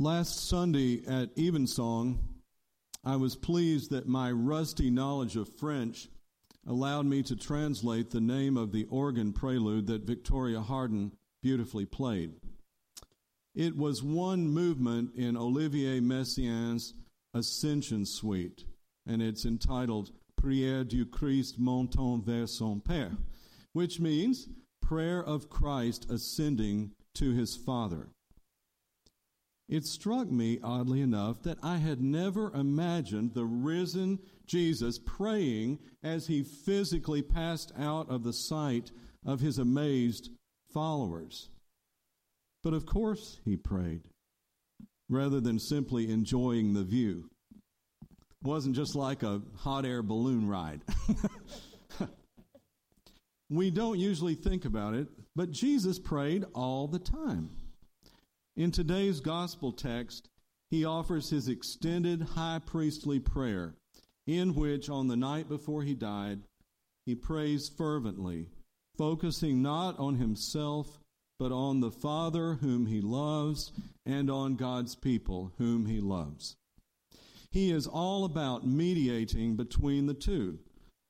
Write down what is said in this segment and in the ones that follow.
Last Sunday at Evensong, I was pleased that my rusty knowledge of French allowed me to translate the name of the organ prelude that Victoria Harden beautifully played. It was one movement in Olivier Messiaen's Ascension Suite, and it's entitled Prière du Christ montant vers son Père, which means prayer of Christ ascending to his Father. It struck me, oddly enough, that I had never imagined the risen Jesus praying as he physically passed out of the sight of his amazed followers. But of course he prayed, rather than simply enjoying the view. It wasn't just like a hot air balloon ride. we don't usually think about it, but Jesus prayed all the time. In today's gospel text, he offers his extended high priestly prayer, in which, on the night before he died, he prays fervently, focusing not on himself, but on the Father whom he loves and on God's people whom he loves. He is all about mediating between the two,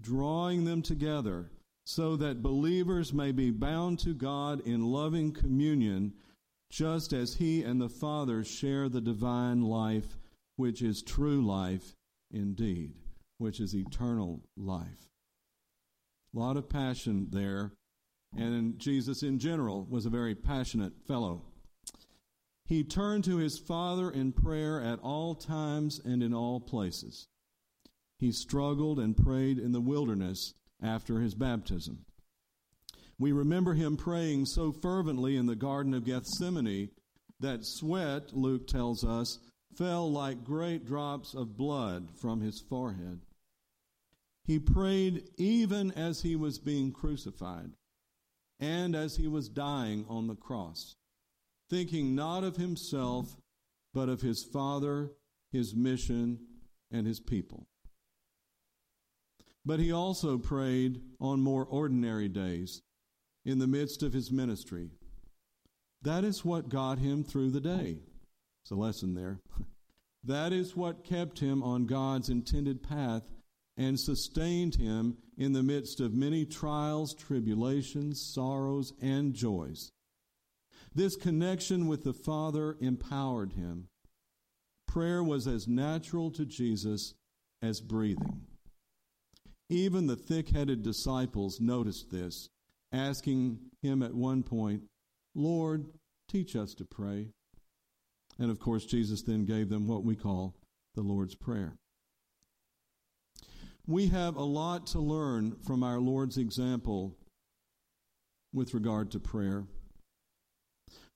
drawing them together so that believers may be bound to God in loving communion just as he and the Father share the divine life, which is true life indeed, which is eternal life. A lot of passion there, and Jesus in general was a very passionate fellow. He turned to his Father in prayer at all times and in all places. He struggled and prayed in the wilderness after his baptism. We remember him praying so fervently in the Garden of Gethsemane that sweat, Luke tells us, fell like great drops of blood from his forehead. He prayed even as he was being crucified and as he was dying on the cross, thinking not of himself, but of his Father, his mission, and his people. But he also prayed on more ordinary days in the midst of his ministry. That is what got him through the day. It's a lesson there. that is what kept him on God's intended path and sustained him in the midst of many trials, tribulations, sorrows, and joys. This connection with the Father empowered him. Prayer was as natural to Jesus as breathing. Even the thick headed disciples noticed this asking him at one point, Lord, teach us to pray. And of course, Jesus then gave them what we call the Lord's Prayer. We have a lot to learn from our Lord's example with regard to prayer.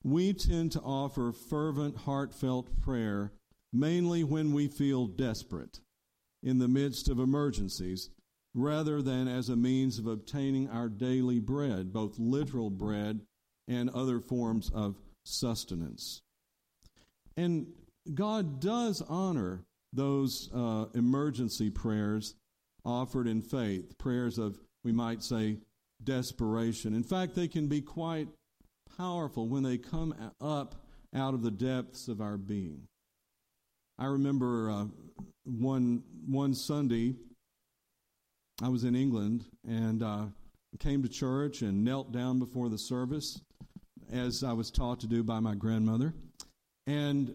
We tend to offer fervent, heartfelt prayer mainly when we feel desperate in the midst of emergencies rather than as a means of obtaining our daily bread, both literal bread and other forms of sustenance. And God does honor those uh, emergency prayers offered in faith, prayers of, we might say, desperation. In fact, they can be quite powerful when they come up out of the depths of our being. I remember uh, one one Sunday I was in England and uh, came to church and knelt down before the service as I was taught to do by my grandmother. And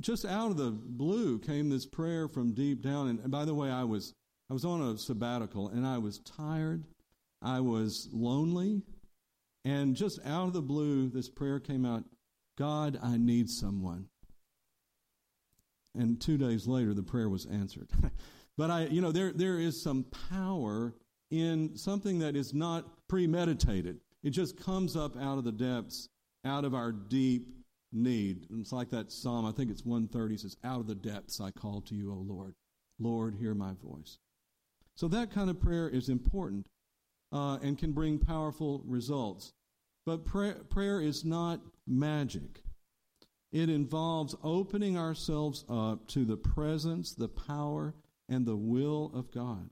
just out of the blue came this prayer from deep down. And, by the way, I was I was on a sabbatical and I was tired. I was lonely. And just out of the blue, this prayer came out God, I need someone. And two days later, the prayer was answered. But I, you know, there, there is some power in something that is not premeditated. It just comes up out of the depths, out of our deep need. And it's like that psalm, I think it's 130, says, Out of the depths I call to you, O Lord. Lord, hear my voice. So that kind of prayer is important uh, and can bring powerful results. But prayer, prayer is not magic. It involves opening ourselves up to the presence, the power, and the will of God.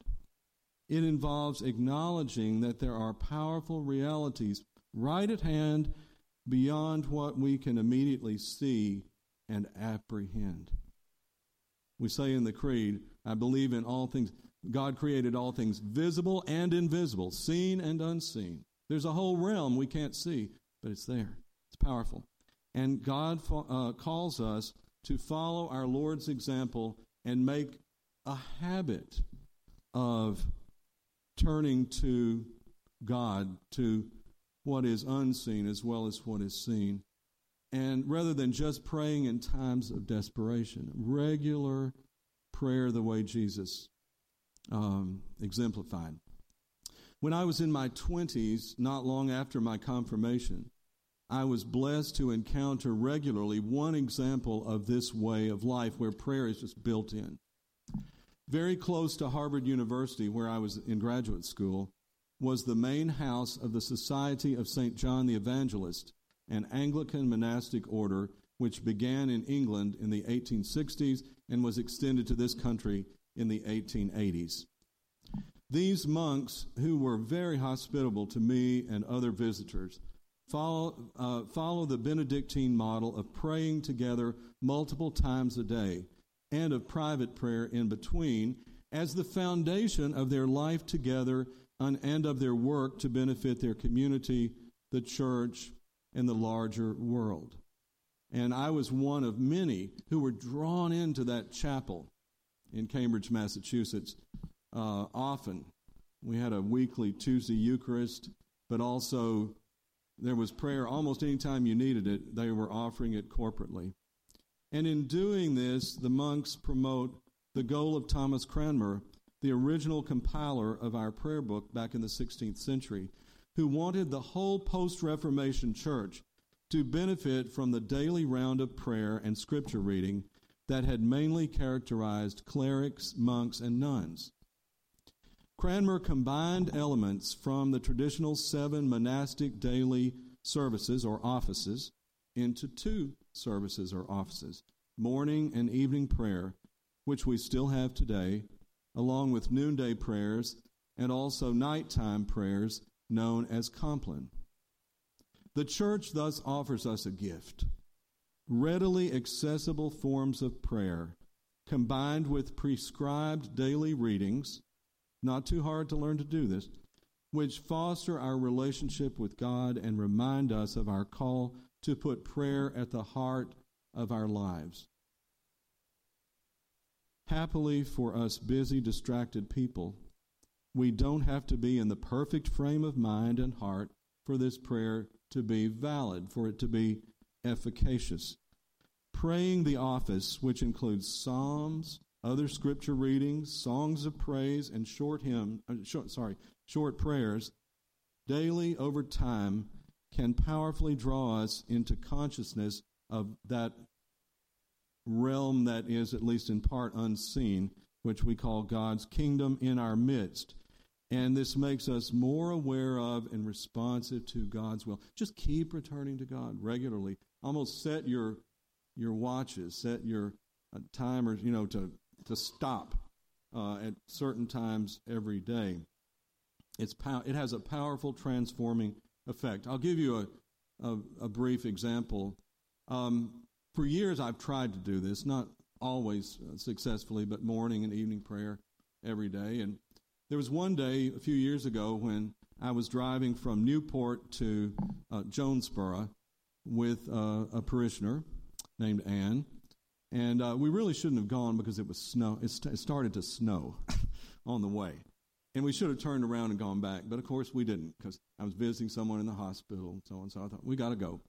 It involves acknowledging that there are powerful realities right at hand beyond what we can immediately see and apprehend. We say in the Creed, I believe in all things. God created all things visible and invisible, seen and unseen. There's a whole realm we can't see, but it's there. It's powerful. And God uh, calls us to follow our Lord's example and make a habit of turning to God, to what is unseen as well as what is seen. And rather than just praying in times of desperation, regular prayer the way Jesus um, exemplified. When I was in my 20s, not long after my confirmation, I was blessed to encounter regularly one example of this way of life where prayer is just built in. Very close to Harvard University, where I was in graduate school, was the main house of the Society of St. John the Evangelist, an Anglican monastic order which began in England in the 1860s and was extended to this country in the 1880s. These monks, who were very hospitable to me and other visitors, follow, uh, follow the Benedictine model of praying together multiple times a day and of private prayer in between as the foundation of their life together and of their work to benefit their community, the church, and the larger world. And I was one of many who were drawn into that chapel in Cambridge, Massachusetts, uh, often. We had a weekly Tuesday Eucharist, but also there was prayer almost any time you needed it, they were offering it corporately. And in doing this, the monks promote the goal of Thomas Cranmer, the original compiler of our prayer book back in the 16th century, who wanted the whole post Reformation church to benefit from the daily round of prayer and scripture reading that had mainly characterized clerics, monks, and nuns. Cranmer combined elements from the traditional seven monastic daily services or offices into two services or offices morning and evening prayer, which we still have today, along with noonday prayers and also nighttime prayers known as Compline. The church thus offers us a gift readily accessible forms of prayer combined with prescribed daily readings, not too hard to learn to do this, which foster our relationship with God and remind us of our call to put prayer at the heart of our lives. Happily for us busy, distracted people, we don't have to be in the perfect frame of mind and heart for this prayer to be valid, for it to be efficacious. Praying the office, which includes psalms, other scripture readings, songs of praise, and short hymn, uh, short, sorry, short prayers, daily over time, can powerfully draw us into consciousness of that realm that is, at least in part, unseen, which we call God's kingdom in our midst. And this makes us more aware of and responsive to God's will. Just keep returning to God regularly. Almost set your your watches, set your uh, timers, you know, to to stop uh, at certain times every day. It's pow- it has a powerful transforming effect. I'll give you a a, a brief example. Um, for years, I've tried to do this, not always successfully, but morning and evening prayer every day, and there was one day a few years ago when I was driving from Newport to uh, Jonesboro with uh, a parishioner named Ann, and uh, we really shouldn't have gone because it was snow. It, st- it started to snow on the way, and we should have turned around and gone back. But of course, we didn't because I was visiting someone in the hospital and so on. So I thought we got to go.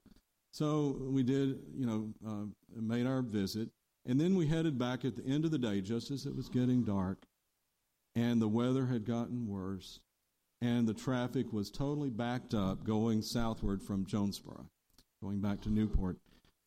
So we did, you know, uh, made our visit, and then we headed back at the end of the day, just as it was getting dark and the weather had gotten worse, and the traffic was totally backed up going southward from Jonesboro, going back to Newport.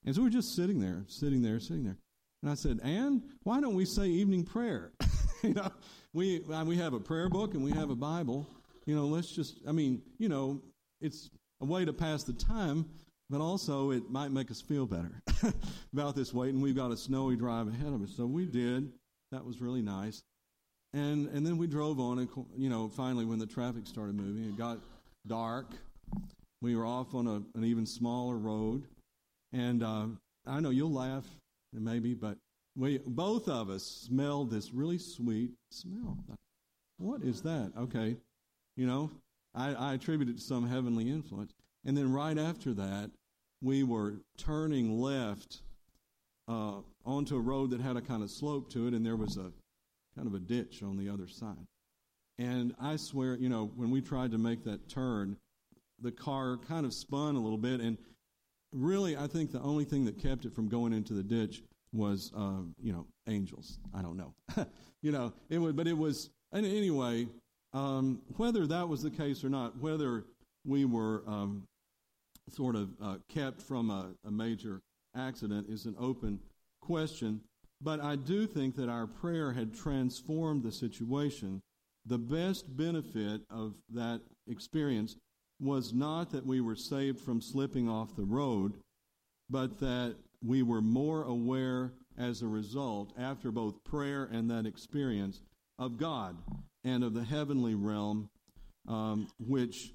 And so we are just sitting there, sitting there, sitting there. And I said, Ann, why don't we say evening prayer? you know, we, uh, we have a prayer book and we have a Bible. You know, let's just, I mean, you know, it's a way to pass the time, but also it might make us feel better about this wait. And we've got a snowy drive ahead of us. So we did. That was really nice. And, and then we drove on, and, you know, finally when the traffic started moving, it got dark. We were off on a, an even smaller road. And uh, I know you'll laugh maybe, but we both of us smelled this really sweet smell. What is that? Okay, you know, I, I attribute it to some heavenly influence. And then right after that, we were turning left uh, onto a road that had a kind of slope to it, and there was a kind of a ditch on the other side. And I swear, you know, when we tried to make that turn, the car kind of spun a little bit, and really, I think the only thing that kept it from going into the ditch was, uh, you know, angels. I don't know, you know, it was, but it was. And anyway, um, whether that was the case or not, whether we were um, sort of uh, kept from a, a major accident is an open question. But I do think that our prayer had transformed the situation. The best benefit of that experience was not that we were saved from slipping off the road, but that we were more aware as a result, after both prayer and that experience, of God and of the heavenly realm, um, which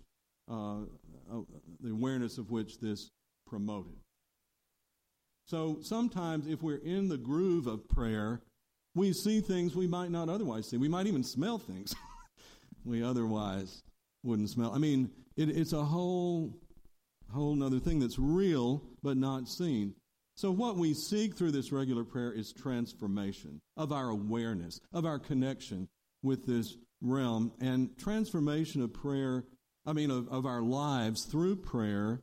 uh, uh, the awareness of which this promoted. So sometimes, if we're in the groove of prayer, we see things we might not otherwise see. We might even smell things we otherwise wouldn't smell. I mean, it, it's a whole whole other thing that's real but not seen. So, what we seek through this regular prayer is transformation of our awareness, of our connection with this realm, and transformation of prayer, I mean, of, of our lives through prayer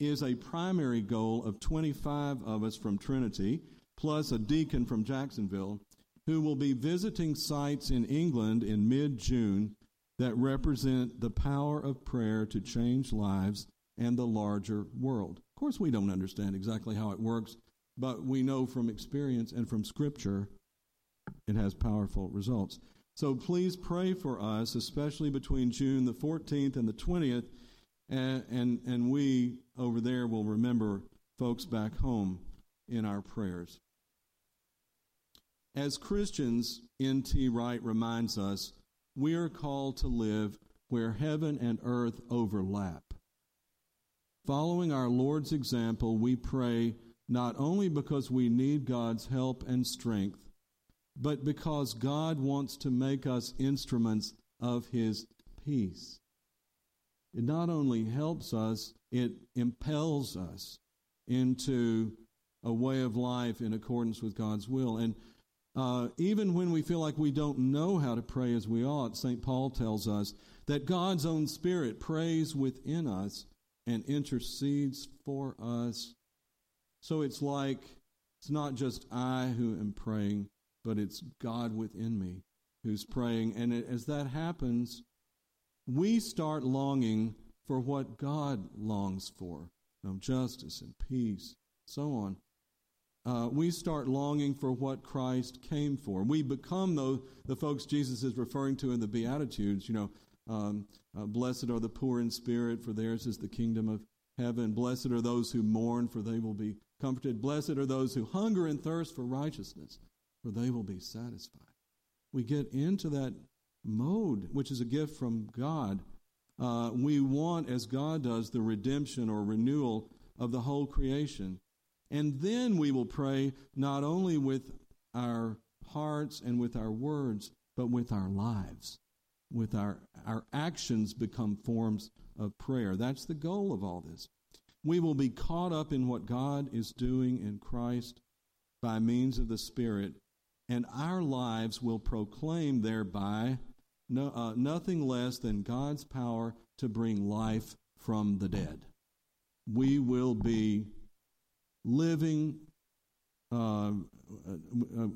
is a primary goal of 25 of us from Trinity, plus a deacon from Jacksonville, who will be visiting sites in England in mid June that represent the power of prayer to change lives and the larger world. Of course, we don't understand exactly how it works, but we know from experience and from Scripture it has powerful results. So please pray for us, especially between June the 14th and the 20th, and, and, and we over there will remember folks back home in our prayers. As Christians, N.T. Wright reminds us, we are called to live where heaven and earth overlap. Following our Lord's example, we pray not only because we need God's help and strength, but because God wants to make us instruments of His peace. It not only helps us, it impels us into a way of life in accordance with God's will. And uh, even when we feel like we don't know how to pray as we ought, St. Paul tells us that God's own Spirit prays within us and intercedes for us. So it's like it's not just I who am praying, but it's God within me who's praying. And as that happens, we start longing for what God longs for you know, justice and peace, so on. Uh, we start longing for what Christ came for. We become the, the folks Jesus is referring to in the Beatitudes, you know, um, uh, blessed are the poor in spirit, for theirs is the kingdom of heaven. Blessed are those who mourn, for they will be comforted. Blessed are those who hunger and thirst for righteousness, for they will be satisfied. We get into that mode, which is a gift from God. Uh, we want, as God does, the redemption or renewal of the whole creation. And then we will pray not only with our hearts and with our words, but with our lives with our, our actions become forms of prayer. That's the goal of all this. We will be caught up in what God is doing in Christ by means of the Spirit, and our lives will proclaim thereby no, uh, nothing less than God's power to bring life from the dead. We will be living uh, uh, uh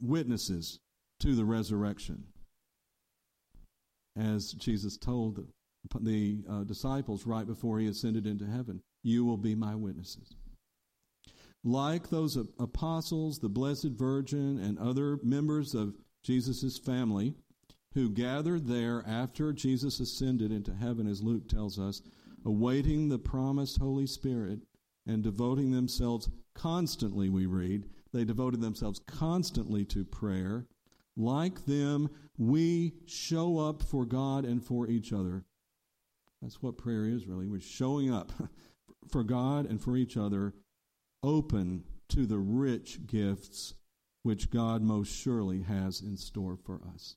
witnesses to the resurrection as Jesus told the, the uh, disciples right before he ascended into heaven, You will be my witnesses. Like those apostles, the Blessed Virgin, and other members of Jesus' family who gathered there after Jesus ascended into heaven, as Luke tells us, awaiting the promised Holy Spirit and devoting themselves constantly, we read, they devoted themselves constantly to prayer like them, we show up for God and for each other. That's what prayer is, really. We're showing up for God and for each other, open to the rich gifts which God most surely has in store for us.